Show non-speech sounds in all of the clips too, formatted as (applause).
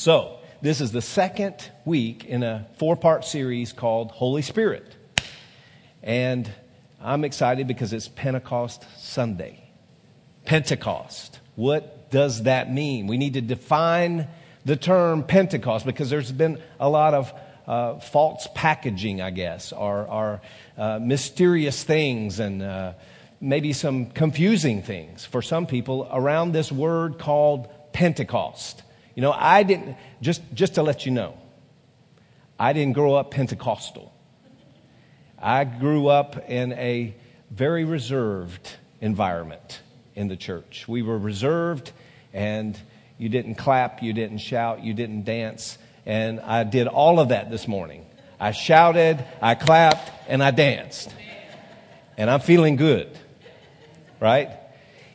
So, this is the second week in a four part series called Holy Spirit. And I'm excited because it's Pentecost Sunday. Pentecost. What does that mean? We need to define the term Pentecost because there's been a lot of uh, false packaging, I guess, or, or uh, mysterious things and uh, maybe some confusing things for some people around this word called Pentecost. You know, I didn't, just, just to let you know, I didn't grow up Pentecostal. I grew up in a very reserved environment in the church. We were reserved, and you didn't clap, you didn't shout, you didn't dance. And I did all of that this morning. I shouted, I clapped, and I danced. And I'm feeling good, right?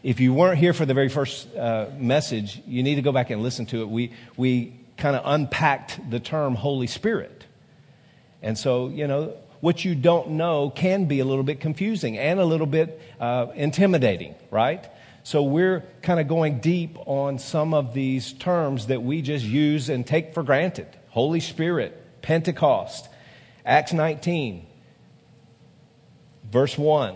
If you weren't here for the very first uh, message, you need to go back and listen to it. We, we kind of unpacked the term Holy Spirit. And so, you know, what you don't know can be a little bit confusing and a little bit uh, intimidating, right? So we're kind of going deep on some of these terms that we just use and take for granted Holy Spirit, Pentecost, Acts 19, verse 1.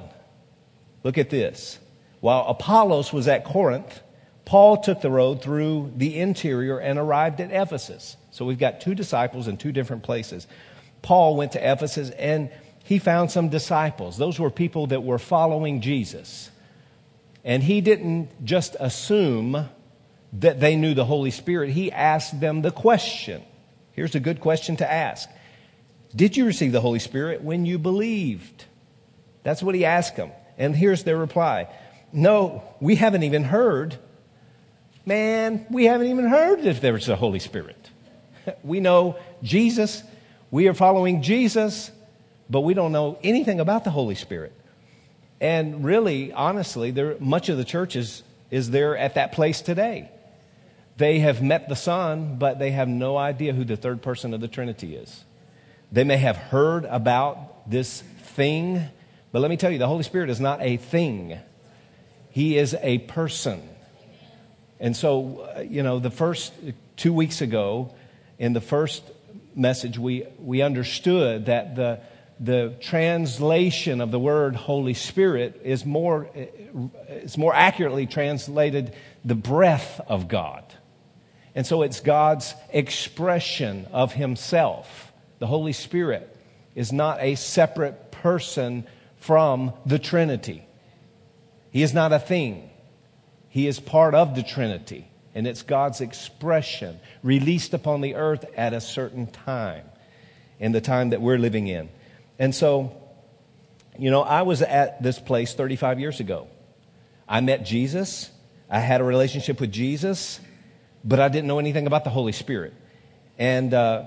Look at this. While Apollos was at Corinth, Paul took the road through the interior and arrived at Ephesus. So we've got two disciples in two different places. Paul went to Ephesus and he found some disciples. Those were people that were following Jesus. And he didn't just assume that they knew the Holy Spirit, he asked them the question. Here's a good question to ask Did you receive the Holy Spirit when you believed? That's what he asked them. And here's their reply No, we haven't even heard. Man, we haven't even heard if there's a Holy Spirit. (laughs) We know Jesus, we are following Jesus, but we don't know anything about the Holy Spirit. And really, honestly, there, much of the church is, is there at that place today. They have met the Son, but they have no idea who the third person of the Trinity is. They may have heard about this thing, but let me tell you, the Holy Spirit is not a thing, He is a person. And so, uh, you know, the first two weeks ago, in the first message, we, we understood that the, the translation of the word Holy Spirit is more, is more accurately translated the breath of God. And so it's God's expression of Himself. The Holy Spirit is not a separate person from the Trinity. He is not a thing. He is part of the Trinity. And it's God's expression released upon the earth at a certain time, in the time that we're living in. And so, you know, I was at this place 35 years ago. I met Jesus, I had a relationship with Jesus, but I didn't know anything about the Holy Spirit. And uh,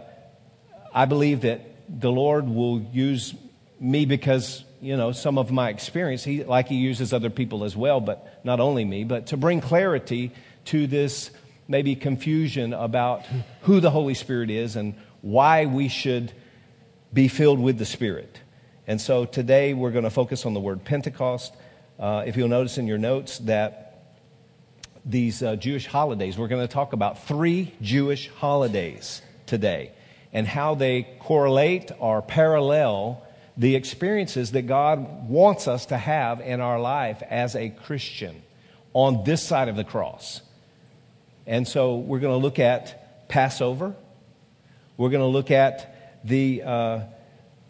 I believe that the Lord will use me because, you know, some of my experience, he, like He uses other people as well, but not only me, but to bring clarity to this maybe confusion about who the Holy Spirit is and why we should be filled with the Spirit. And so today we're going to focus on the word Pentecost. Uh, if you'll notice in your notes that these uh, Jewish holidays, we're going to talk about three Jewish holidays today and how they correlate or parallel the experiences that God wants us to have in our life as a Christian on this side of the cross. And so we're going to look at Passover. We're going to look at the, uh,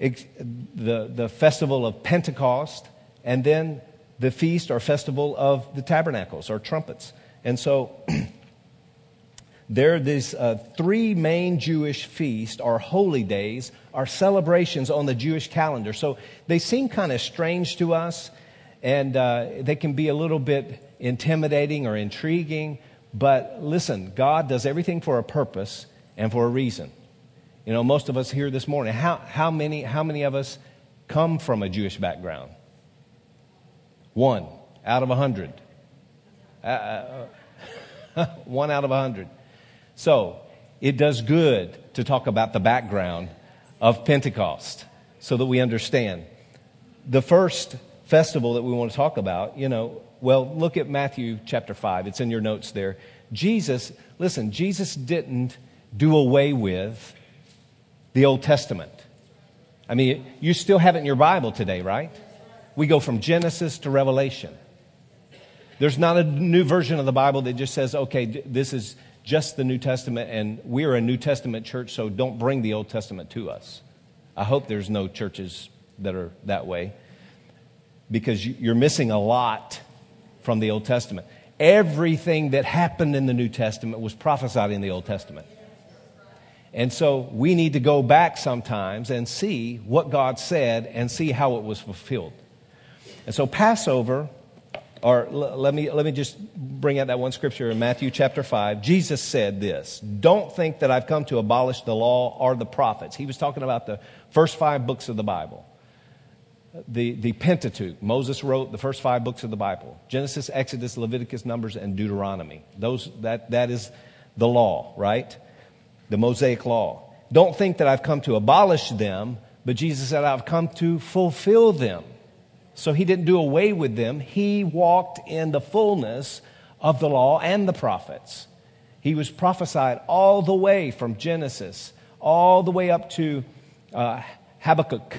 ex- the, the festival of Pentecost, and then the feast or festival of the tabernacles or trumpets. And so (clears throat) there are these uh, three main Jewish feasts or holy days are celebrations on the Jewish calendar. So they seem kind of strange to us, and uh, they can be a little bit intimidating or intriguing. But listen, God does everything for a purpose and for a reason. You know, most of us here this morning, how, how, many, how many of us come from a Jewish background? One out of a hundred. Uh, uh, (laughs) one out of a hundred. So, it does good to talk about the background of Pentecost so that we understand. The first festival that we want to talk about, you know, well, look at Matthew chapter 5. It's in your notes there. Jesus, listen, Jesus didn't do away with the Old Testament. I mean, you still have it in your Bible today, right? We go from Genesis to Revelation. There's not a new version of the Bible that just says, okay, this is just the New Testament, and we're a New Testament church, so don't bring the Old Testament to us. I hope there's no churches that are that way because you're missing a lot from the Old Testament. Everything that happened in the New Testament was prophesied in the Old Testament. And so we need to go back sometimes and see what God said and see how it was fulfilled. And so Passover, or let me, let me just bring out that one scripture in Matthew chapter 5. Jesus said this Don't think that I've come to abolish the law or the prophets. He was talking about the first five books of the Bible. The, the Pentateuch. Moses wrote the first five books of the Bible Genesis, Exodus, Leviticus, Numbers, and Deuteronomy. Those, that, that is the law, right? the Mosaic Law. Don't think that I've come to abolish them, but Jesus said, I've come to fulfill them. So he didn't do away with them. He walked in the fullness of the law and the prophets. He was prophesied all the way from Genesis, all the way up to uh, Habakkuk,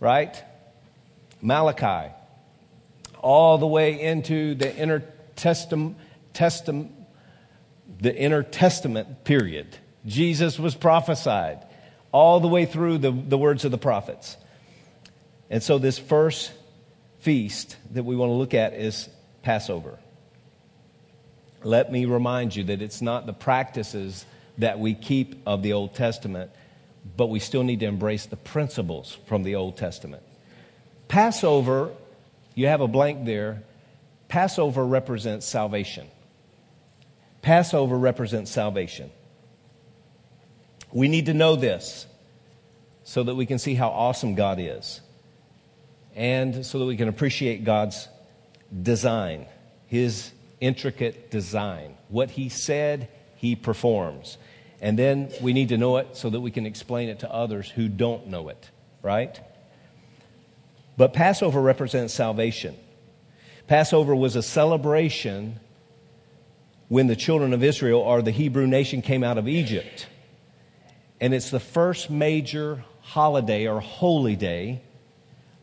right? Malachi, all the way into the inner testament, testament the inner testament period. Jesus was prophesied all the way through the, the words of the prophets. And so, this first feast that we want to look at is Passover. Let me remind you that it's not the practices that we keep of the Old Testament, but we still need to embrace the principles from the Old Testament. Passover, you have a blank there. Passover represents salvation. Passover represents salvation. We need to know this so that we can see how awesome God is and so that we can appreciate God's design, His intricate design. What He said, He performs. And then we need to know it so that we can explain it to others who don't know it, right? But Passover represents salvation. Passover was a celebration when the children of Israel or the Hebrew nation came out of Egypt and it's the first major holiday or holy day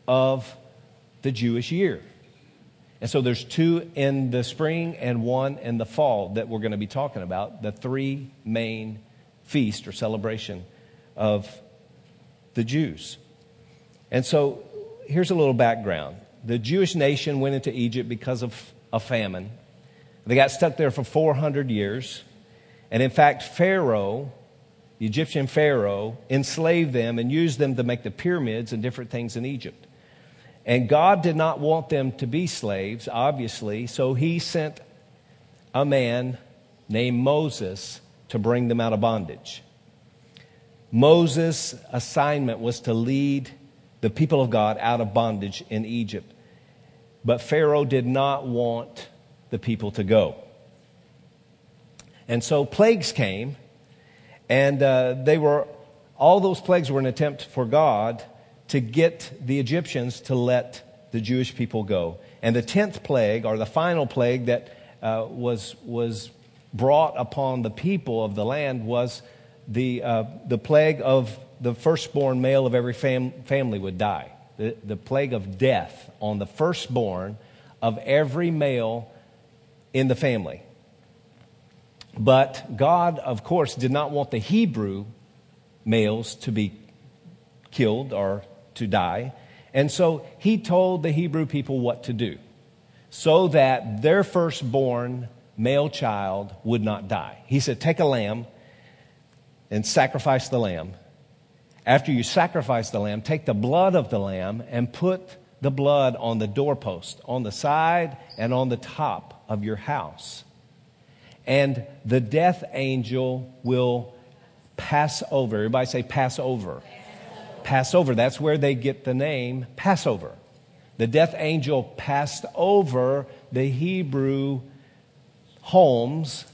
of the Jewish year. And so there's two in the spring and one in the fall that we're going to be talking about, the three main feast or celebration of the Jews. And so here's a little background. The Jewish nation went into Egypt because of a famine. They got stuck there for 400 years. And in fact, Pharaoh the Egyptian Pharaoh enslaved them and used them to make the pyramids and different things in Egypt. And God did not want them to be slaves, obviously, so he sent a man named Moses to bring them out of bondage. Moses' assignment was to lead the people of God out of bondage in Egypt. But Pharaoh did not want the people to go. And so plagues came, and uh, they were, all those plagues were an attempt for God to get the Egyptians to let the Jewish people go. And the tenth plague, or the final plague that uh, was, was brought upon the people of the land, was the, uh, the plague of the firstborn male of every fam- family would die. The, the plague of death on the firstborn of every male in the family. But God, of course, did not want the Hebrew males to be killed or to die. And so he told the Hebrew people what to do so that their firstborn male child would not die. He said, Take a lamb and sacrifice the lamb. After you sacrifice the lamb, take the blood of the lamb and put the blood on the doorpost, on the side and on the top of your house and the death angel will pass over. Everybody say pass over. Pass over. That's where they get the name Passover. The death angel passed over the Hebrew homes,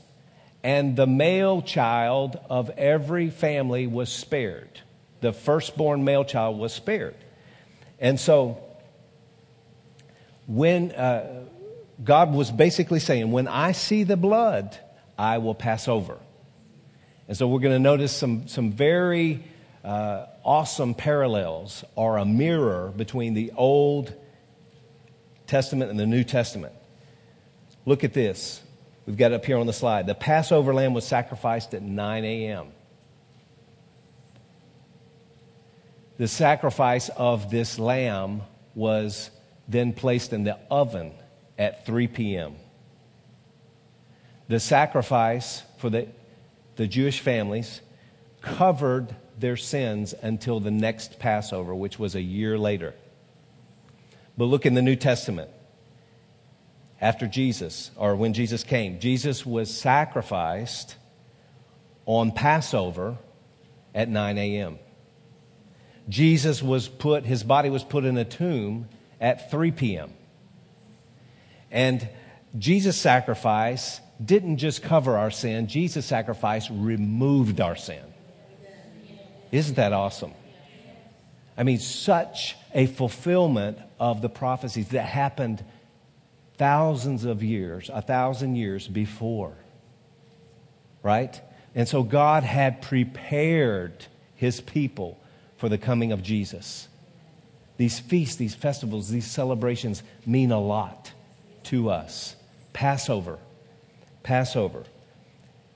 and the male child of every family was spared. The firstborn male child was spared. And so, when uh, God was basically saying, When I see the blood, I will pass over. And so we're going to notice some, some very uh, awesome parallels are a mirror between the Old Testament and the New Testament. Look at this. We've got it up here on the slide. The Passover lamb was sacrificed at 9 a.m. The sacrifice of this lamb was then placed in the oven at 3 p.m. The sacrifice for the, the Jewish families covered their sins until the next Passover, which was a year later. But look in the New Testament. After Jesus, or when Jesus came, Jesus was sacrificed on Passover at 9 a.m. Jesus was put, his body was put in a tomb at 3 p.m. And Jesus' sacrifice didn't just cover our sin, Jesus' sacrifice removed our sin. Isn't that awesome? I mean, such a fulfillment of the prophecies that happened thousands of years, a thousand years before. Right? And so God had prepared his people for the coming of Jesus. These feasts, these festivals, these celebrations mean a lot to us. Passover. Passover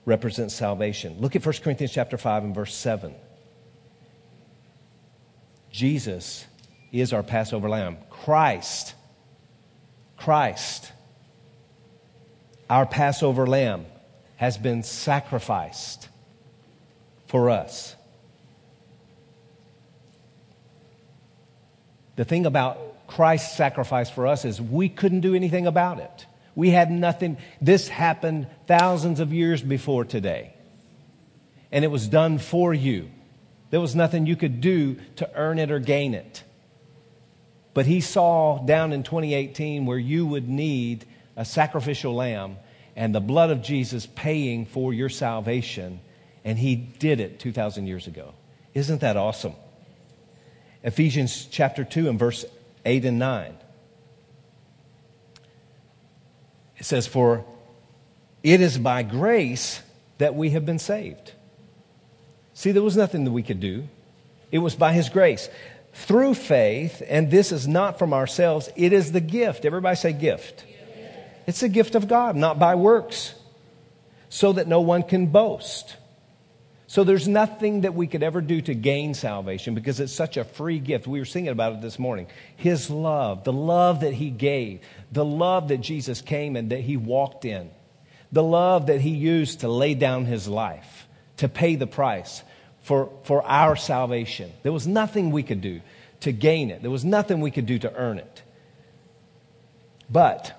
represents salvation. Look at 1 Corinthians chapter 5 and verse 7. Jesus is our Passover lamb. Christ, Christ, our Passover lamb, has been sacrificed for us. The thing about Christ's sacrifice for us is we couldn't do anything about it. We had nothing. This happened thousands of years before today. And it was done for you. There was nothing you could do to earn it or gain it. But he saw down in 2018 where you would need a sacrificial lamb and the blood of Jesus paying for your salvation, and he did it 2,000 years ago. Isn't that awesome? Ephesians chapter 2 and verse 8 and 9. It says, For it is by grace that we have been saved. See, there was nothing that we could do, it was by His grace. Through faith, and this is not from ourselves, it is the gift. Everybody say gift. It's a gift of God, not by works, so that no one can boast. So there's nothing that we could ever do to gain salvation because it's such a free gift. We were singing about it this morning. His love, the love that He gave, the love that Jesus came and that He walked in, the love that He used to lay down His life, to pay the price for, for our salvation. There was nothing we could do to gain it, there was nothing we could do to earn it. But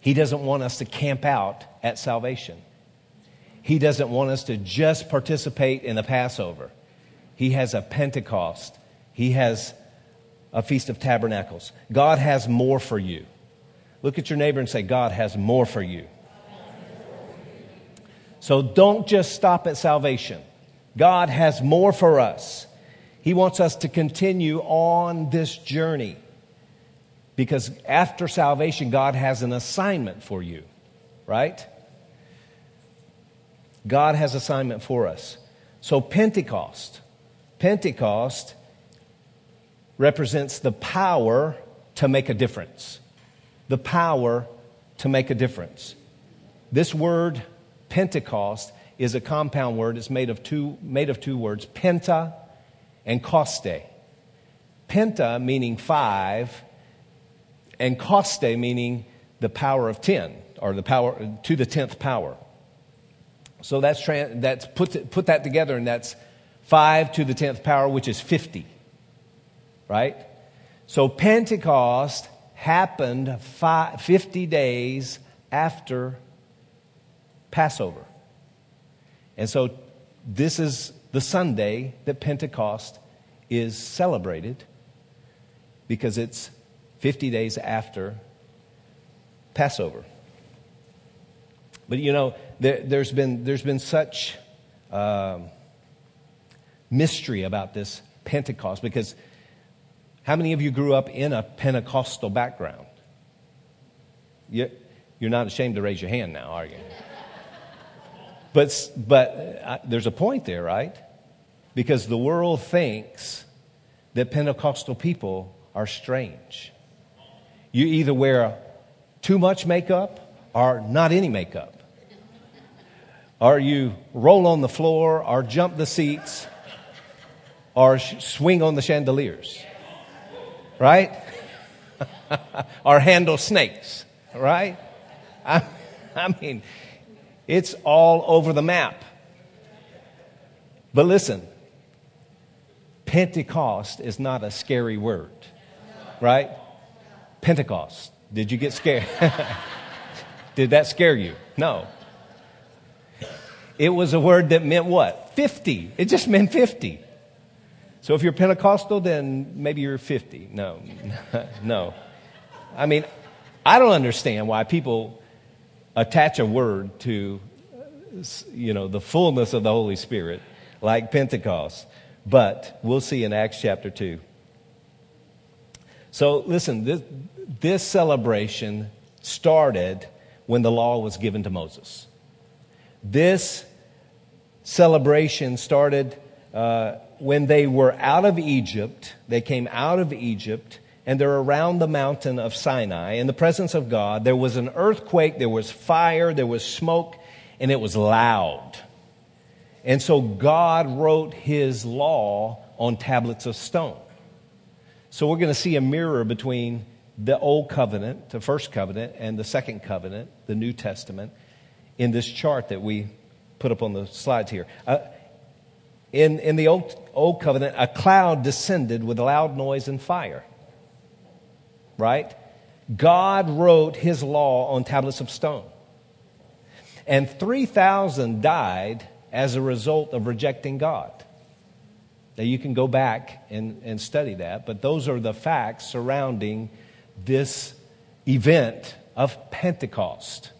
He doesn't want us to camp out at salvation. He doesn't want us to just participate in the Passover. He has a Pentecost. He has a Feast of Tabernacles. God has more for you. Look at your neighbor and say, God has more for you. So don't just stop at salvation. God has more for us. He wants us to continue on this journey because after salvation, God has an assignment for you, right? God has assignment for us. So Pentecost, Pentecost represents the power to make a difference. The power to make a difference. This word Pentecost is a compound word. It's made of two, made of two words, penta and coste. Penta meaning five, and coste meaning the power of ten, or the power to the tenth power. So that's, that's put, put that together, and that's 5 to the 10th power, which is 50. Right? So Pentecost happened five, 50 days after Passover. And so this is the Sunday that Pentecost is celebrated because it's 50 days after Passover. But you know, there, has been, there's been such um, mystery about this Pentecost because how many of you grew up in a Pentecostal background? You, you're not ashamed to raise your hand now, are you? But, but uh, there's a point there, right? Because the world thinks that Pentecostal people are strange. You either wear too much makeup or not any makeup. Or you roll on the floor or jump the seats or swing on the chandeliers. Right? (laughs) or handle snakes. Right? I, (laughs) I mean, it's all over the map. But listen, Pentecost is not a scary word, right? Pentecost. Did you get scared? (laughs) Did that scare you? No. It was a word that meant what? 50. It just meant 50. So if you're Pentecostal, then maybe you're 50. No, (laughs) no. I mean, I don't understand why people attach a word to, you know, the fullness of the Holy Spirit, like Pentecost. But we'll see in Acts chapter 2. So listen, this, this celebration started when the law was given to Moses. This celebration started uh, when they were out of Egypt. They came out of Egypt and they're around the mountain of Sinai in the presence of God. There was an earthquake, there was fire, there was smoke, and it was loud. And so God wrote his law on tablets of stone. So we're going to see a mirror between the old covenant, the first covenant, and the second covenant, the New Testament, in this chart that we put up on the slides here. Uh, in, in the old, old covenant, a cloud descended with loud noise and fire right? God wrote his law on tablets of stone. And 3,000 died as a result of rejecting God. Now, you can go back and, and study that, but those are the facts surrounding this event of Pentecost.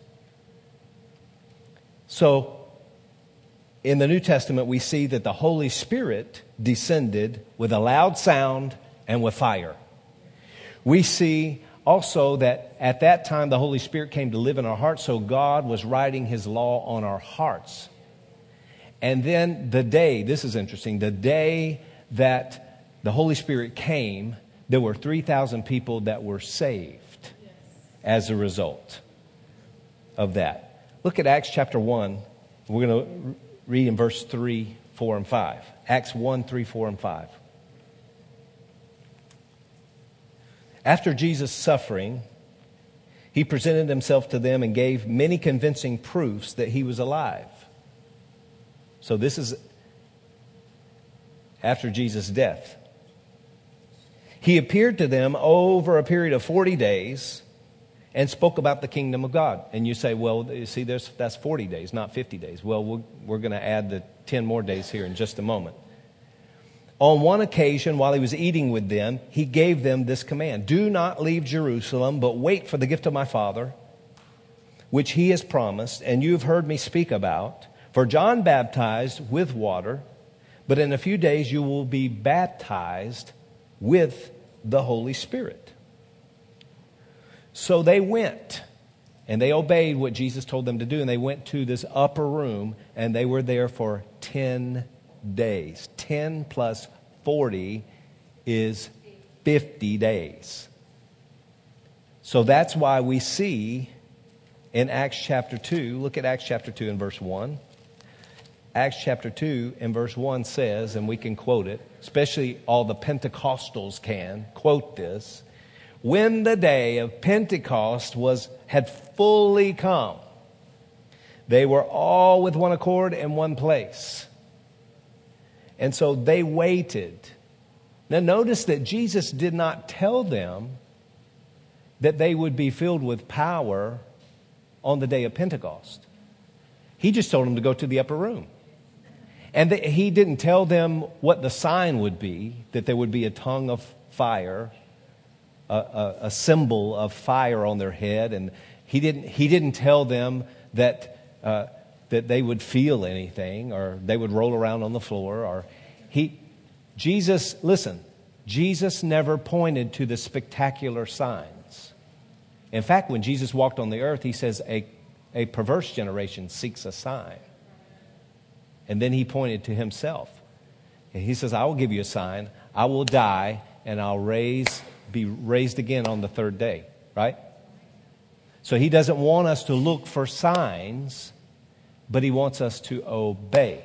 So, in the New Testament, we see that the Holy Spirit descended with a loud sound and with fire. We see also that at that time the Holy Spirit came to live in our hearts, so God was writing his law on our hearts. And then the day, this is interesting, the day that the Holy Spirit came, there were 3,000 people that were saved as a result of that. Look at Acts chapter 1. We're going to read in verse 3, 4, and 5. Acts 1, 3, 4, and 5. After Jesus' suffering, he presented himself to them and gave many convincing proofs that he was alive. So, this is after Jesus' death. He appeared to them over a period of 40 days and spoke about the kingdom of God. And you say, well, you see, that's 40 days, not 50 days. Well, we're, we're going to add the 10 more days here in just a moment. On one occasion, while he was eating with them, he gave them this command Do not leave Jerusalem, but wait for the gift of my Father, which he has promised, and you have heard me speak about. For John baptized with water, but in a few days you will be baptized with the Holy Spirit. So they went and they obeyed what Jesus told them to do, and they went to this upper room and they were there for 10 days. 10 plus 40 is 50 days. So that's why we see in Acts chapter 2, look at Acts chapter 2 and verse 1. Acts chapter 2 and verse 1 says, and we can quote it, especially all the Pentecostals can quote this. When the day of Pentecost was, had fully come, they were all with one accord in one place. And so they waited. Now, notice that Jesus did not tell them that they would be filled with power on the day of Pentecost. He just told them to go to the upper room. And he didn't tell them what the sign would be, that there would be a tongue of fire, a, a, a symbol of fire on their head. And he didn't, he didn't tell them that. Uh, that they would feel anything or they would roll around on the floor or he Jesus listen Jesus never pointed to the spectacular signs in fact when Jesus walked on the earth he says a, a perverse generation seeks a sign And then he pointed to himself. And he says, I will give you a sign. I will die and I'll raise, be raised again on the third day, right? So he doesn't want us to look for signs, but he wants us to obey.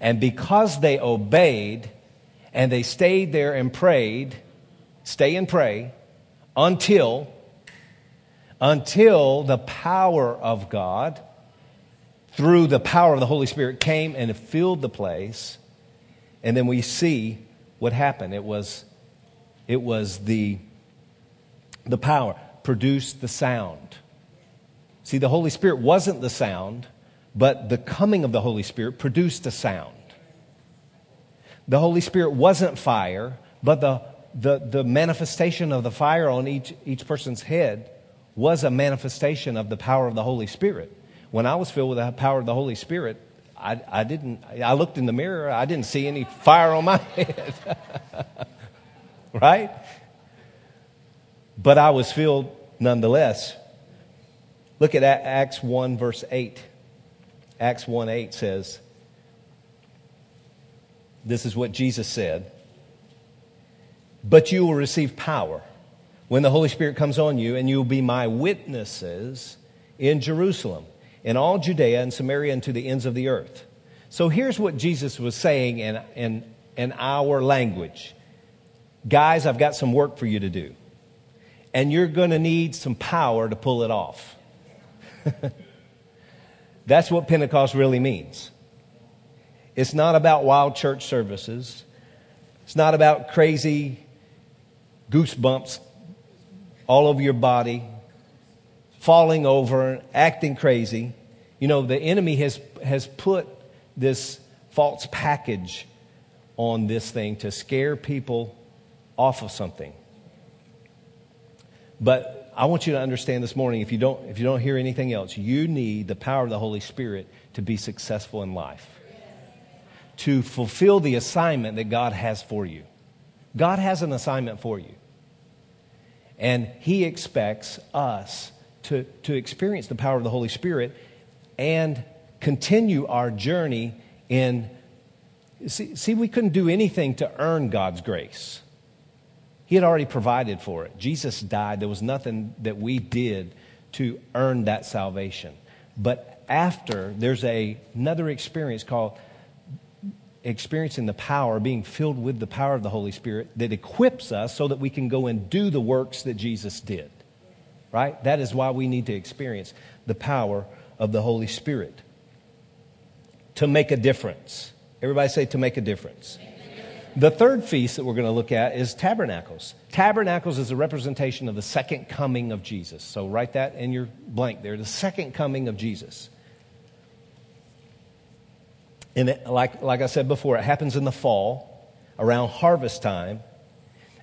And because they obeyed and they stayed there and prayed, stay and pray until until the power of God through the power of the Holy Spirit came and filled the place. And then we see what happened. It was it was the the power produced the sound. See, the Holy Spirit wasn't the sound, but the coming of the Holy Spirit produced a sound. The Holy Spirit wasn't fire, but the, the, the manifestation of the fire on each, each person's head was a manifestation of the power of the Holy Spirit. When I was filled with the power of the Holy Spirit, I, I didn't, I looked in the mirror, I didn't see any fire on my (laughs) head. right? But I was filled nonetheless. Look at Acts 1, verse 8. Acts 1 8 says, This is what Jesus said. But you will receive power when the Holy Spirit comes on you, and you will be my witnesses in Jerusalem, in all Judea and Samaria, and to the ends of the earth. So here's what Jesus was saying in, in, in our language Guys, I've got some work for you to do and you're going to need some power to pull it off. (laughs) That's what Pentecost really means. It's not about wild church services. It's not about crazy goosebumps all over your body, falling over, acting crazy. You know, the enemy has, has put this false package on this thing to scare people off of something. But I want you to understand this morning if you don't if you don't hear anything else, you need the power of the Holy Spirit to be successful in life. To fulfill the assignment that God has for you. God has an assignment for you. And he expects us to, to experience the power of the Holy Spirit and continue our journey in. See, see, we couldn't do anything to earn God's grace. He had already provided for it. Jesus died. There was nothing that we did to earn that salvation. But after, there's a, another experience called experiencing the power, being filled with the power of the Holy Spirit that equips us so that we can go and do the works that Jesus did. Right? That is why we need to experience the power of the Holy Spirit to make a difference. Everybody say, to make a difference. The third feast that we're going to look at is Tabernacles. Tabernacles is a representation of the second coming of Jesus. So write that in your blank there the second coming of Jesus. And it, like, like I said before, it happens in the fall, around harvest time.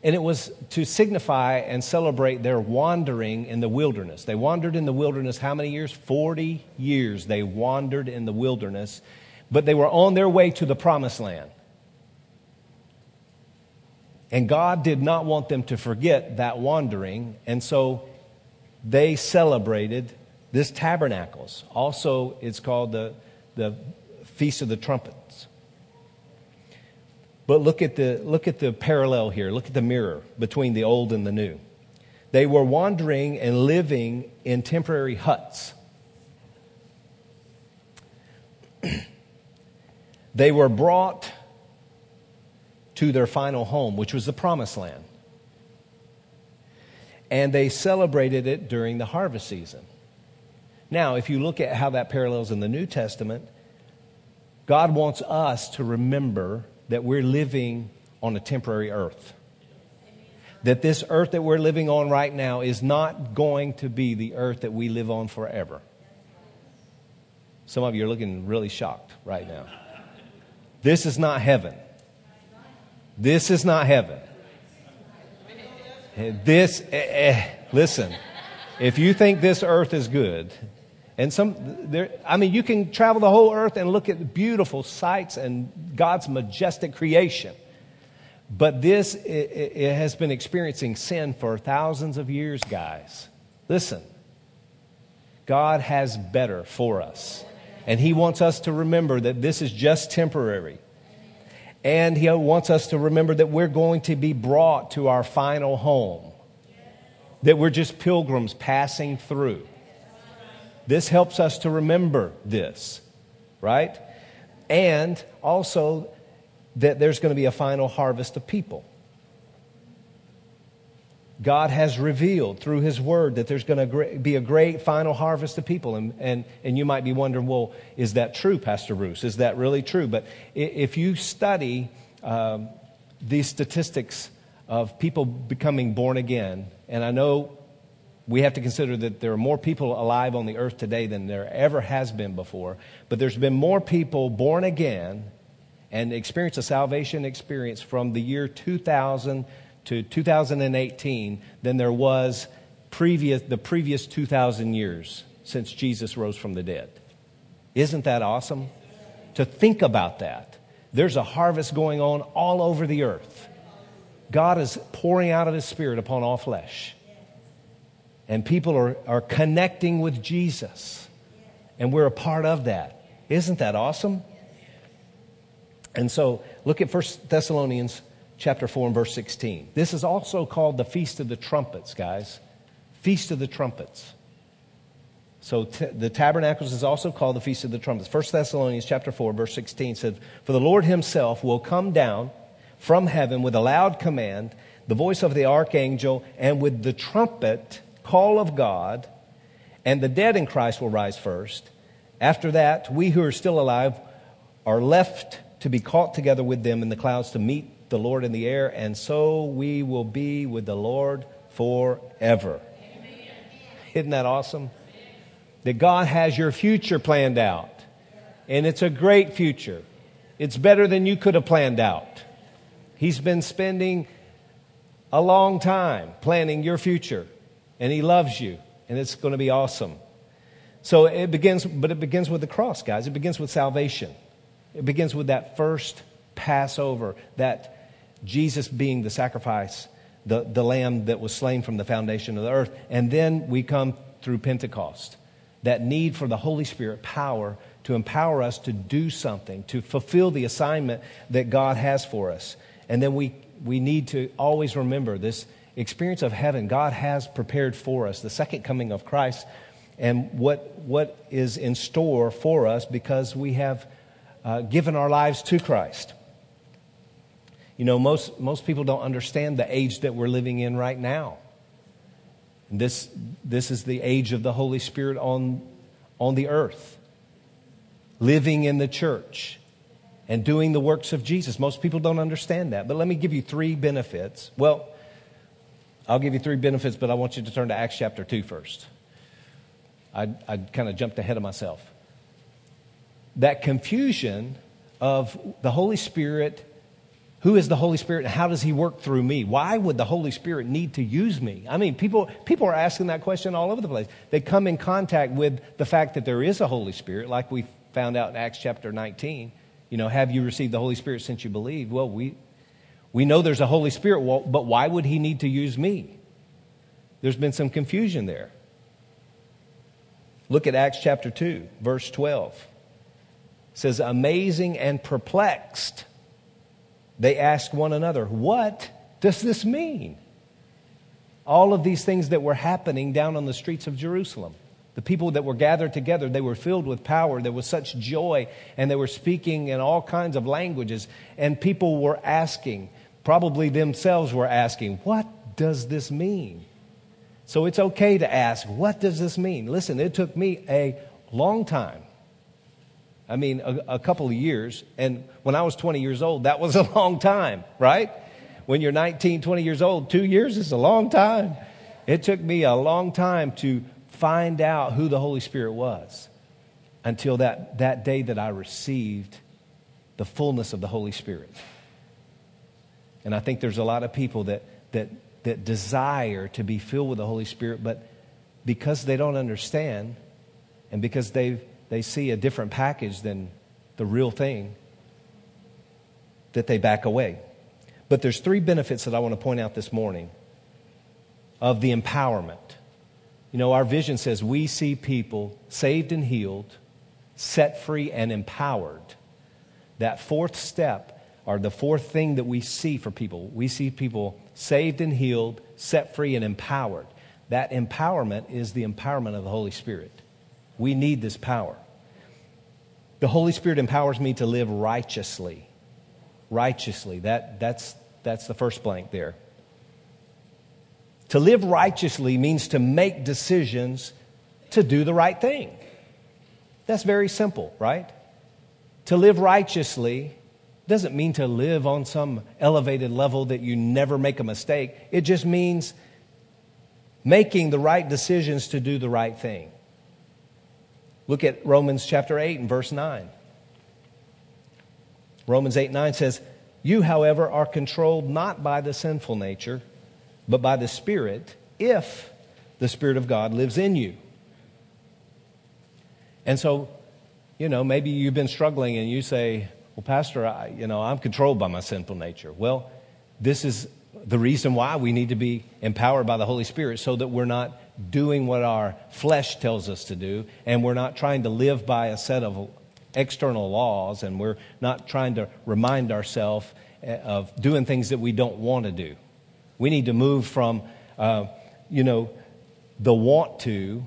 And it was to signify and celebrate their wandering in the wilderness. They wandered in the wilderness how many years? 40 years they wandered in the wilderness, but they were on their way to the promised land. And God did not want them to forget that wandering, and so they celebrated this tabernacles. Also, it's called the, the Feast of the Trumpets. But look at, the, look at the parallel here. Look at the mirror between the old and the new. They were wandering and living in temporary huts. (clears throat) they were brought to their final home, which was the promised land. And they celebrated it during the harvest season. Now, if you look at how that parallels in the New Testament, God wants us to remember that we're living on a temporary earth. That this earth that we're living on right now is not going to be the earth that we live on forever. Some of you are looking really shocked right now. This is not heaven. This is not heaven. This, eh, eh, listen, if you think this earth is good, and some, there, I mean, you can travel the whole earth and look at beautiful sights and God's majestic creation. But this, it, it has been experiencing sin for thousands of years, guys. Listen, God has better for us. And He wants us to remember that this is just temporary. And He wants us to remember that we're going to be brought to our final home, that we're just pilgrims passing through. This helps us to remember this, right? And also that there's going to be a final harvest of people. God has revealed through His Word that there's going to be a great final harvest of people. And, and, and you might be wondering, well, is that true, Pastor Bruce? Is that really true? But if you study um, these statistics of people becoming born again, and I know we have to consider that there are more people alive on the earth today than there ever has been before, but there's been more people born again and experience a salvation experience from the year 2000 to 2018 than there was previous, the previous 2,000 years since Jesus rose from the dead. Isn't that awesome? To think about that. There's a harvest going on all over the earth. God is pouring out of His Spirit upon all flesh. And people are, are connecting with Jesus. And we're a part of that. Isn't that awesome? And so look at 1 Thessalonians chapter 4 and verse 16. This is also called the Feast of the Trumpets, guys. Feast of the Trumpets. So t- the tabernacles is also called the Feast of the Trumpets. 1 Thessalonians chapter 4 verse 16 says, "For the Lord himself will come down from heaven with a loud command, the voice of the archangel, and with the trumpet call of God, and the dead in Christ will rise first. After that, we who are still alive are left to be caught together with them in the clouds to meet the Lord in the air, and so we will be with the Lord forever. Amen. Isn't that awesome? That God has your future planned out. And it's a great future. It's better than you could have planned out. He's been spending a long time planning your future, and He loves you, and it's going to be awesome. So it begins, but it begins with the cross, guys. It begins with salvation. It begins with that first Passover, that Jesus being the sacrifice, the, the lamb that was slain from the foundation of the earth. And then we come through Pentecost, that need for the Holy Spirit power to empower us to do something, to fulfill the assignment that God has for us. And then we, we need to always remember this experience of heaven God has prepared for us, the second coming of Christ, and what, what is in store for us because we have uh, given our lives to Christ. You know, most, most people don't understand the age that we're living in right now. This, this is the age of the Holy Spirit on, on the earth, living in the church and doing the works of Jesus. Most people don't understand that. But let me give you three benefits. Well, I'll give you three benefits, but I want you to turn to Acts chapter 2 first. I, I kind of jumped ahead of myself. That confusion of the Holy Spirit who is the Holy Spirit and how does He work through me? Why would the Holy Spirit need to use me? I mean, people, people are asking that question all over the place. They come in contact with the fact that there is a Holy Spirit, like we found out in Acts chapter 19. You know, have you received the Holy Spirit since you believed? Well, we, we know there's a Holy Spirit, well, but why would He need to use me? There's been some confusion there. Look at Acts chapter 2, verse 12. It says, Amazing and perplexed they asked one another, What does this mean? All of these things that were happening down on the streets of Jerusalem. The people that were gathered together, they were filled with power. There was such joy, and they were speaking in all kinds of languages. And people were asking, probably themselves were asking, What does this mean? So it's okay to ask, What does this mean? Listen, it took me a long time I mean, a, a, couple of years. And when I was 20 years old, that was a (laughs) long time, right? When you're 19, 20 years old, two years is a long time. It took me a long time to find out who the Holy Spirit was until that, that day that I received the fullness of the Holy Spirit. And I think there's a lot of people that, that, that desire to be filled with the Holy Spirit, but because they don't understand and because they've they see a different package than the real thing, that they back away. But there's three benefits that I want to point out this morning of the empowerment. You know, our vision says we see people saved and healed set free, and empowered. That fourth step, or the fourth thing that we see for people, we see people saved and healed, set free, and empowered. That empowerment is the empowerment of the Holy Spirit. We need this power. The Holy Spirit empowers me to live righteously. Righteously. That, that's, that's the first blank there. To live righteously means to make decisions to do the right thing. That's very simple, right? To live righteously doesn't mean to live on some elevated level that you never make a mistake. It just means making the right decisions to do the right thing. Look at Romans chapter 8 and verse 9. Romans 8 9 says, You, however, are controlled not by the sinful nature, but by the Spirit, if the Spirit of God lives in you. And so, you know, maybe you've been struggling and you say, Well, Pastor, I, you know, I'm controlled by my sinful nature. Well, this is the reason why we need to be empowered by the Holy Spirit so that we're not doing what our flesh tells us to do and we're not trying to live by a set of external laws and we're not trying to remind ourselves eh, of doing things that we don't want to do. We need to move from, uh, you know, the want to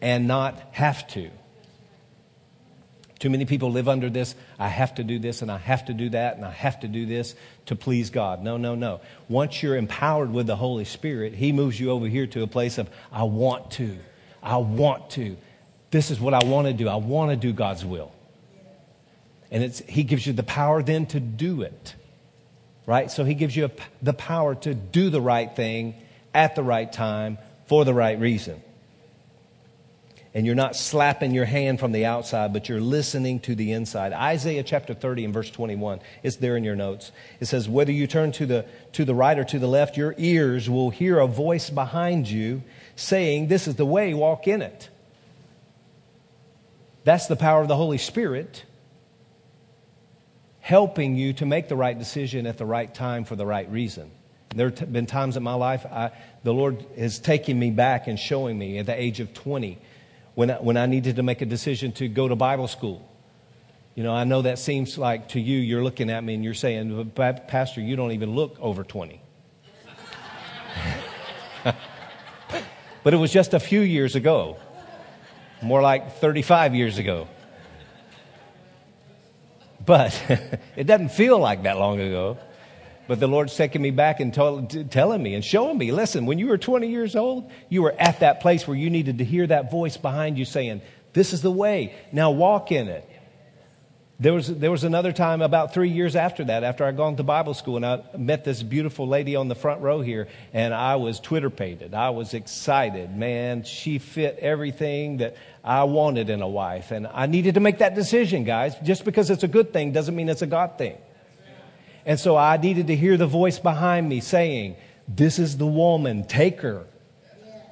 and not have to. Too many people live under this I have to do this and I have to do that and I have to do this to please God. No, no, no. Once you're empowered with the Holy Spirit, He moves you over here to a place of I want to. I want to. This is what I want to do. I want to do God's will. And it's, He gives you the power then to do it. Right? So He gives you a, the power to do the right thing at the right time for the right reason and you're not slapping your hand from the outside, but you're listening to the inside. Isaiah chapter 30 and verse 21, it's there in your notes. It says, Whether you turn to the, to the right or to the left, your ears will hear a voice behind you saying, This is the way, walk in it. That's the power of the Holy Spirit helping you to make the right decision at the right time for the right reason. There have been times in my life I, the Lord has taken me back and showing me at the age of 20 when I, when I needed to make a decision to go to Bible school. You know, I know that seems like to you, you're looking at me and you're saying, Pastor, you don't even look over 20. (laughs) but it was just a few years ago, more like 35 years ago. But (laughs) it doesn't feel like that long ago. But the Lord's taking me back and told, telling me and showing me listen, when you were 20 years old, you were at that place where you needed to hear that voice behind you saying, This is the way. Now walk in it. There was, there was another time about three years after that, after I'd gone to Bible school, and I met this beautiful lady on the front row here, and I was Twitter pated. I was excited. Man, she fit everything that I wanted in a wife. And I needed to make that decision, guys. Just because it's a good thing doesn't mean it's a God thing. And so I needed to hear the voice behind me saying, This is the woman, take her,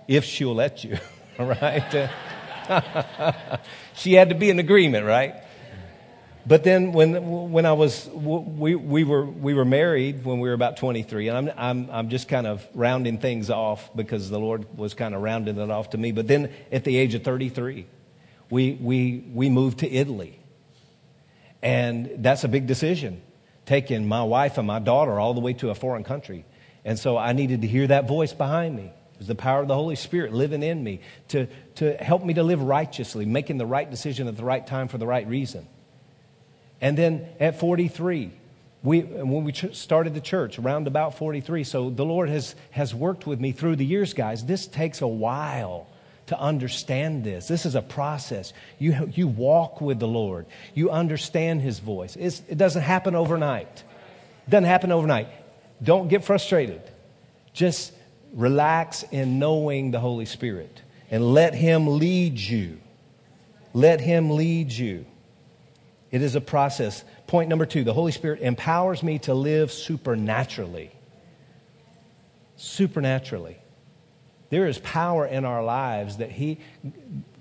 if she'll let you. (laughs) right? (laughs) she had to be in agreement, right? But then when, when I was, we, we, were, we were married when we were about 23, and I'm, I'm, I'm just kind of rounding things off because the Lord was kind of rounding it off to me. But then at the age of 33, we, we, we moved to Italy. And that's a big decision taking my wife and my daughter all the way to a foreign country. And so I needed to hear that voice behind me. It was the power of the Holy Spirit living in me to, to help me to live righteously, making the right decision at the right time for the right reason. And then at 43, we, when we started the church, around about 43, so the Lord has, has worked with me through the years, guys. This takes a while to understand this. This is a process. You, you walk with the Lord, you understand His voice. It's, it doesn't happen overnight. It doesn't happen overnight. Don't get frustrated. Just relax in knowing the Holy Spirit and let Him lead you. Let Him lead you. It is a process. Point number two the Holy Spirit empowers me to live supernaturally. Supernaturally. There is power in our lives that He,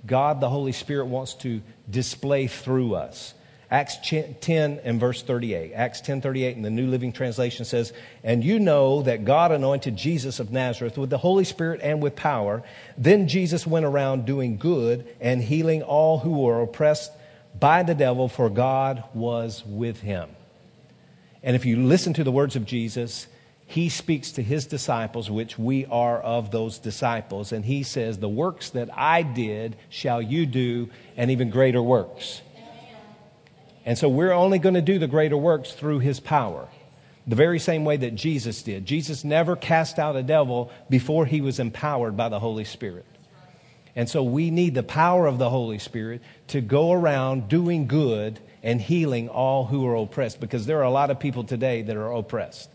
God the Holy Spirit, wants to display through us. Acts 10 and verse 38. Acts 10 38 in the New Living Translation says, And you know that God anointed Jesus of Nazareth with the Holy Spirit and with power. Then Jesus went around doing good and healing all who were oppressed by the devil, for God was with him. And if you listen to the words of Jesus, he speaks to his disciples, which we are of those disciples, and he says, The works that I did shall you do, and even greater works. And so we're only going to do the greater works through his power. The very same way that Jesus did. Jesus never cast out a devil before he was empowered by the Holy Spirit. And so we need the power of the Holy Spirit to go around doing good and healing all who are oppressed because there are a lot of people today that are oppressed.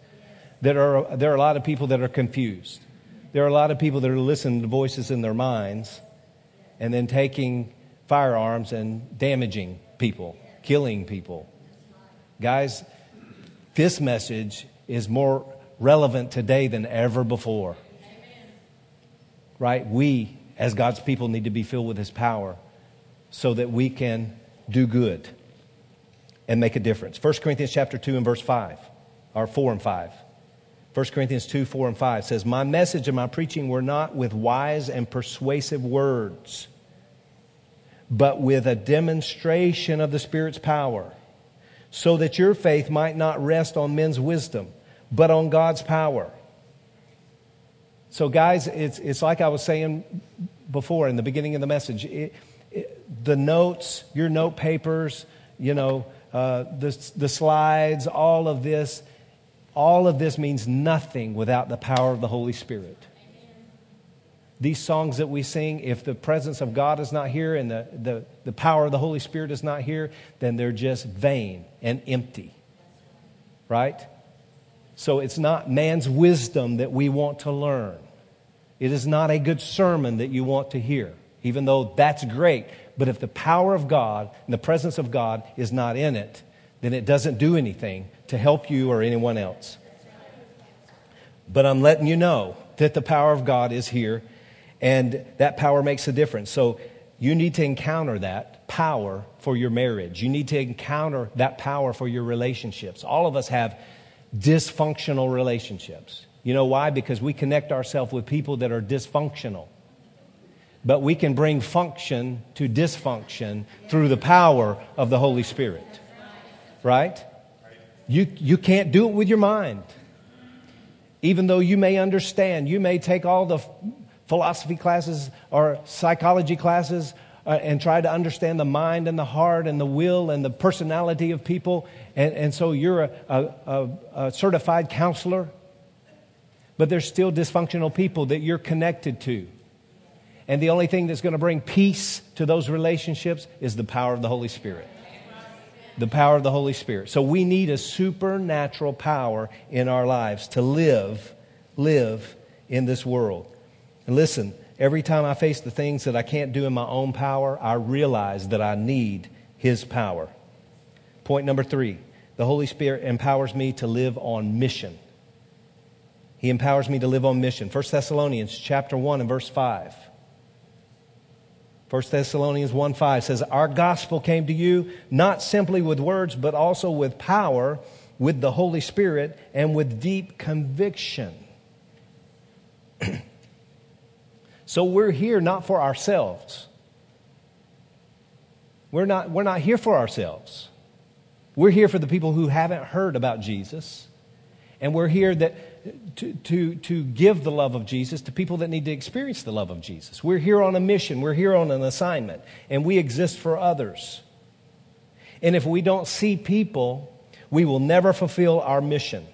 There are, there are a lot of people that are confused. There are a lot of people that are listening to voices in their minds and then taking firearms and damaging people killing people. Guys, this message is more relevant today than ever before. Right? We, as God's people, need to be filled with His power so that we can do good and make a difference. 1 Corinthians chapter 2 and verse 5, or 4 and 5. 1 Corinthians 2, 4 and 5 says, My message and my preaching were not with wise and persuasive words but with a demonstration of the Spirit's power, so that your faith might not rest on men's wisdom, but on God's power. So, guys, it's, it's like I was saying before in the beginning of the message. It, it, the notes, your note papers, you know, uh, the, the slides, all of this, all of this means nothing without the power of the Holy Spirit these songs that we sing, if the presence of God is not here and the, the, the power of the Holy Spirit is not here, then they're just vain and empty. Right? So it's not man's wisdom that we want to learn. It is not a good sermon that you want to hear, even though that's great. But if the power of God and the presence of God is not in it, then it doesn't do anything to help you or anyone else. But I'm letting you know that the power of God is here and that power makes a difference. So you need to encounter that power for your marriage. You need to encounter that power for your relationships. All of us have dysfunctional relationships. You know why? Because we connect ourselves with people that are dysfunctional. But we can bring function to dysfunction through the power of the Holy Spirit. Right? You, you can't do it with your mind. Even though you may understand, you may take all the philosophy classes or psychology classes uh, and try to understand the mind and the heart and the will and the personality of people. And, and so you're a, a, a certified counselor, but there's still dysfunctional people that you're connected to. And the only thing that's going to bring peace to those relationships is the power of the Holy Spirit. The power of the Holy Spirit. So we need a supernatural power in our lives to live, live in this world. And listen, every time I face the things that I can't do in my own power, I realize that I need His power. Point number three the Holy Spirit empowers me to live on mission. He empowers me to live on mission. 1 Thessalonians chapter 1 and verse 5. 1 Thessalonians 1 5 says, Our gospel came to you not simply with words, but also with power, with the Holy Spirit, and with deep conviction. (clears throat) So we're here not for ourselves. We're not, we're not here for ourselves. We're here for the people who haven't heard about Jesus. And we're here that, to, to, to give the love of Jesus to people that need to experience the love of Jesus. We're here on a mission, we're here on an assignment, and we exist for others. And if we don't see people, we will never fulfill our mission.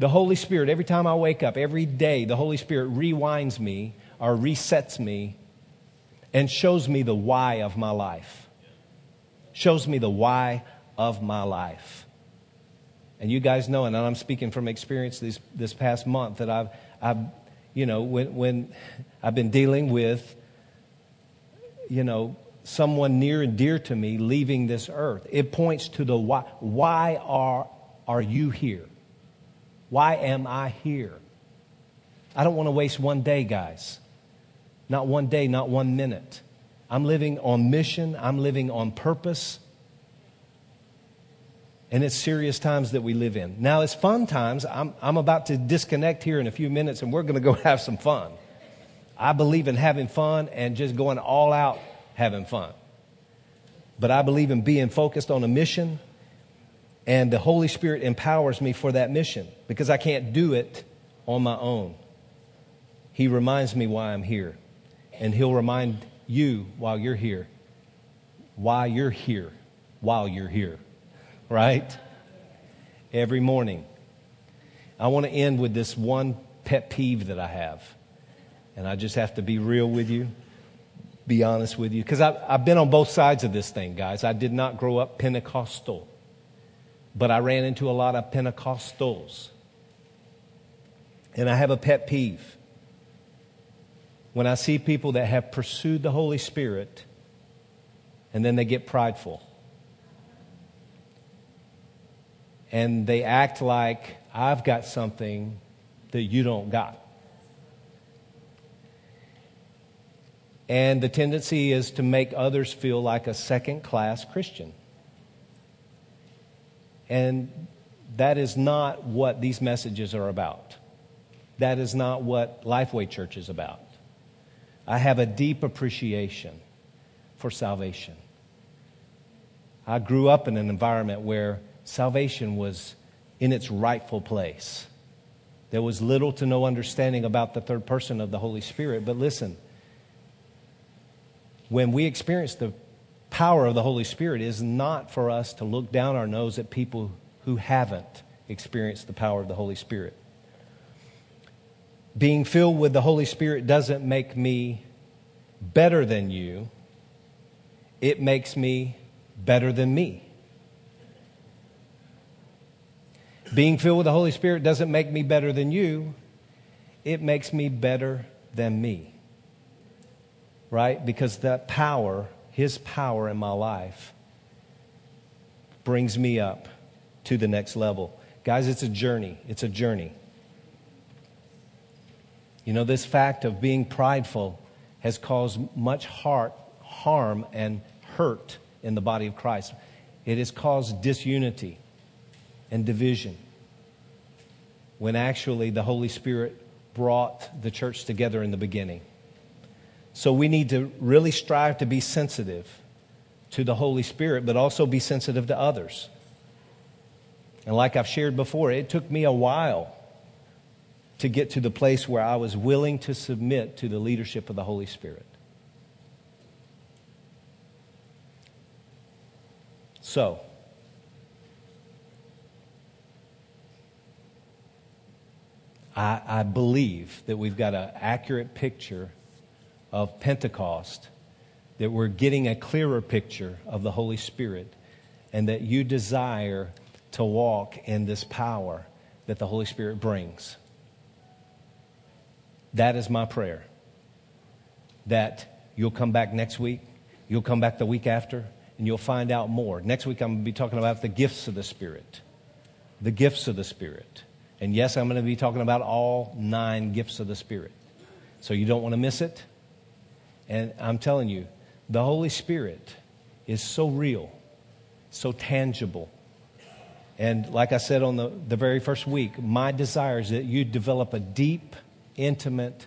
The Holy Spirit, every time I wake up, every day, the Holy Spirit rewinds me or resets me and shows me the why of my life. Shows me the why of my life. And you guys know, and I'm speaking from experience this, this past month, that I've, I've you know, when, when I've been dealing with, you know, someone near and dear to me leaving this earth, it points to the why. Why are, are you here? Why am I here? I don't want to waste one day, guys. Not one day, not one minute. I'm living on mission. I'm living on purpose. And it's serious times that we live in. Now, it's fun times. I'm, I'm about to disconnect here in a few minutes and we're going to go (laughs) have some fun. I believe in having fun and just going all out having fun. But I believe in being focused on a mission, and the Holy Spirit empowers me for that mission because I can't do it on my own. He reminds me why I'm here, and He'll remind you while you're here why you're here while you're here right? Every morning. I want to end with this one pet peeve that I have. And I just have to be real with you, be honest with you. Because I've, I've been on both sides of this thing, guys. I did not grow up Pentecostal, but I ran into a lot of Pentecostals. And I have a pet peeve. When I see people that have pursued the Holy Spirit and then they get prideful and they act like I've got something that you don't got. And the tendency is to make others feel like a second class Christian. And that is not what these messages are about. That is not what Lifeway Church is about. I have a deep appreciation for salvation. I grew up in an environment where salvation was in its rightful place. There was little to no understanding about the third person of the Holy Spirit. But listen, when we experience the power of the Holy Spirit, is not for us to look down our nose at people who haven't experienced the power of the Holy Spirit. Being filled with the Holy Spirit doesn't make me better than you, it makes me better than me. Being filled with the Holy Spirit doesn't make me better than you, it makes me better than me. Right? Because that power, His power in my life, brings me up to the next level. Guys, it's a journey. It's a journey. You know, this fact of being prideful has caused much heart, harm and hurt in the body of Christ. It has caused disunity and division when actually the Holy Spirit brought the church together in the beginning. So we need to really strive to be sensitive to the Holy Spirit, but also be sensitive to others. And like I've shared before, it took me a while to get to the place where I was willing to submit to the leadership of the Holy Spirit. So, I, I believe that we've got an accurate picture of Pentecost, that we're getting a clearer picture of the Holy Spirit, and that you desire to walk in this power that the Holy Spirit brings. That is my prayer. That you'll come back next week, you'll come back the week after, and you'll find out more. Next week, I'm going to be talking about the gifts of the Spirit. The gifts of the Spirit. And yes, I'm going to be talking about all nine gifts of the Spirit. So you don't want to miss it. And I'm telling you, the Holy Spirit is so real, so tangible. And like I said on the, the very first week, my desire is that you develop a deep, intimate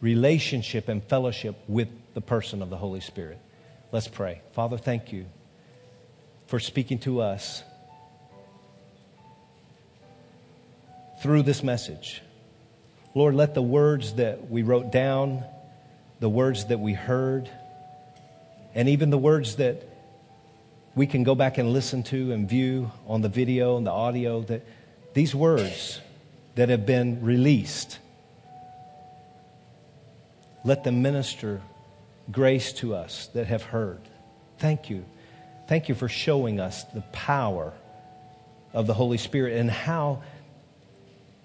relationship and fellowship with the person of the Holy Spirit. Let's pray. Father, thank you for speaking to us through this message. Lord, let the words that we wrote down, the words that we heard, and even the words that we can go back and listen to and view on the video and the audio, that these words that have been released, let them minister grace to us that have heard. Thank you. Thank you for showing us the power of the Holy Spirit and how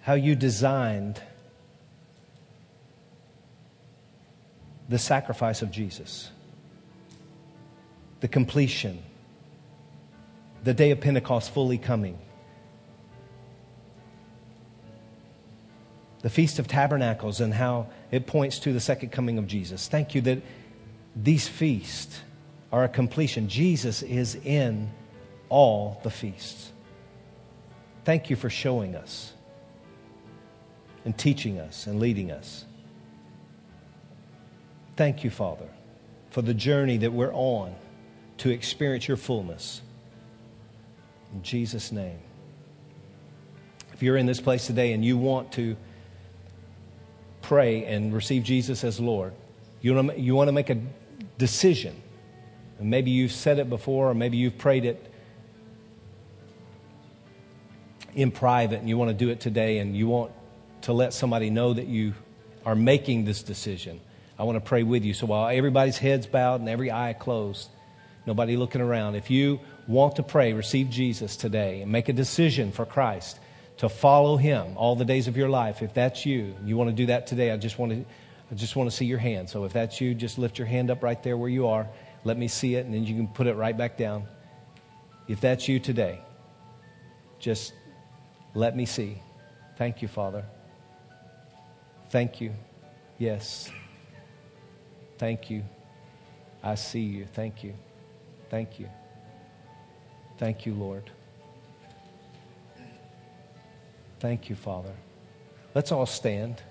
how you designed the sacrifice of Jesus, the completion, the day of Pentecost fully coming, the Feast of Tabernacles, and how it points to the second coming of Jesus. Thank you that these feasts are a completion. Jesus is in all the feasts. Thank you for showing us and teaching us and leading us. Thank you, Father, for the journey that we're on to experience your fullness. In Jesus' name. If you're in this place today and you want to pray and receive Jesus as Lord, you want to, you want to make a decision. And maybe you've said it before, or maybe you've prayed it in private and you want to do it today and you want to let somebody know that you are making this decision. I want to pray with you. So while everybody's heads bowed and every eye closed, nobody looking around, if you want to pray, receive Jesus today and make a decision for Christ to follow him all the days of your life, if that's you, you want to do that today, I just want to I just want to see your hand. So if that's you, just lift your hand up right there where you are. Let me see it, and then you can put it right back down. If that's you today, just let me see. Thank you, Father. Thank you. Yes. Thank you. I see you. Thank you. Thank you. Thank you, Lord. Thank you, Father. Let's all stand.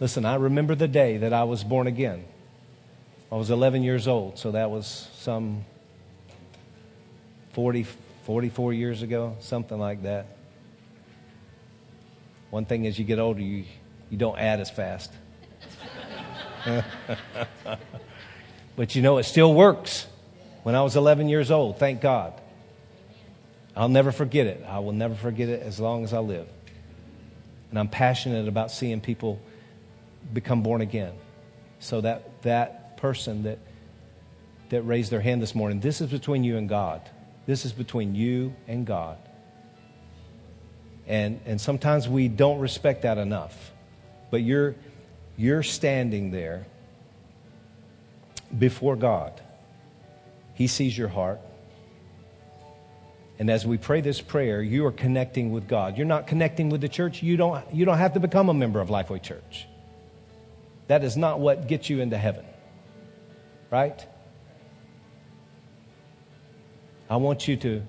Listen, I remember the day that I was born again. I was 11 years old, so that was some 40, 44 years ago, something like that. One thing as you get older, you, you don't add as fast. (laughs) but you know, it still works. When I was 11 years old, thank God. I'll never forget it. I will never forget it as long as I live. And I'm passionate about seeing people become born again. So that that person that that raised their hand this morning, this is between you and God. This is between you and God. And, and sometimes we don't respect that enough. But you're, you're standing there before God. He sees your heart. And as we pray this prayer, you are connecting with God. You're not connecting with the church. You don't, you don't have to become a member of Lifeway Church. That is not what gets you into heaven. Right? I want you to,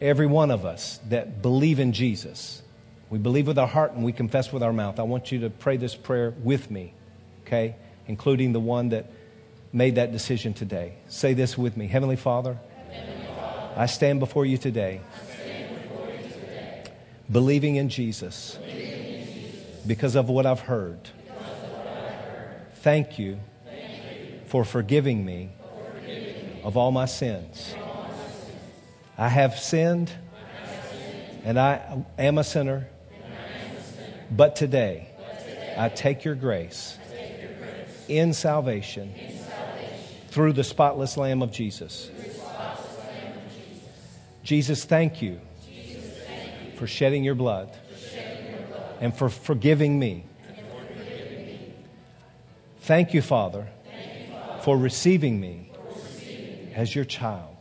every one of us that believe in Jesus, we believe with our heart and we confess with our mouth. I want you to pray this prayer with me, okay? Including the one that made that decision today. Say this with me Heavenly Father, Heavenly Father I, stand before you today, today believing in Jesus, in Jesus because of what I've heard. What I've heard. Thank, you Thank you for forgiving me, for forgiving me of all my sins. I have sinned, and I am a sinner. But today, I take your grace, in, salvation, through the spotless Lamb of Jesus. Jesus, thank you, for shedding your blood, and for forgiving me. Thank you, Father, for receiving me as your child.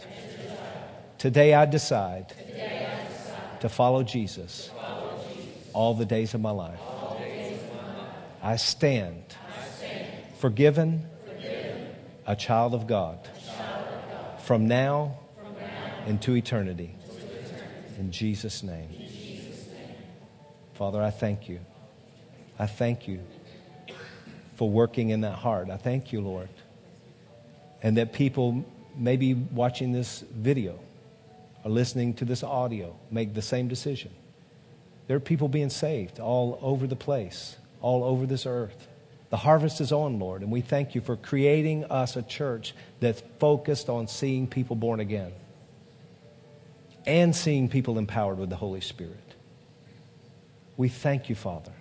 Today I decide, Today I decide to, follow Jesus, to follow Jesus all the days of my life. Of my life. I, stand, I stand forgiven, forgiven a, child of God, child of God from, now from now into eternity. In Jesus name. Father, I thank you. I thank you for working in that heart. I thank you, Lord. And that people may be watching this video are listening to this audio make the same decision. There are people being saved all over the place, all over this earth. The harvest is on, Lord, and we thank you for creating us a church that's focused on seeing people born again and seeing people empowered with the Holy Spirit. We thank you, Father.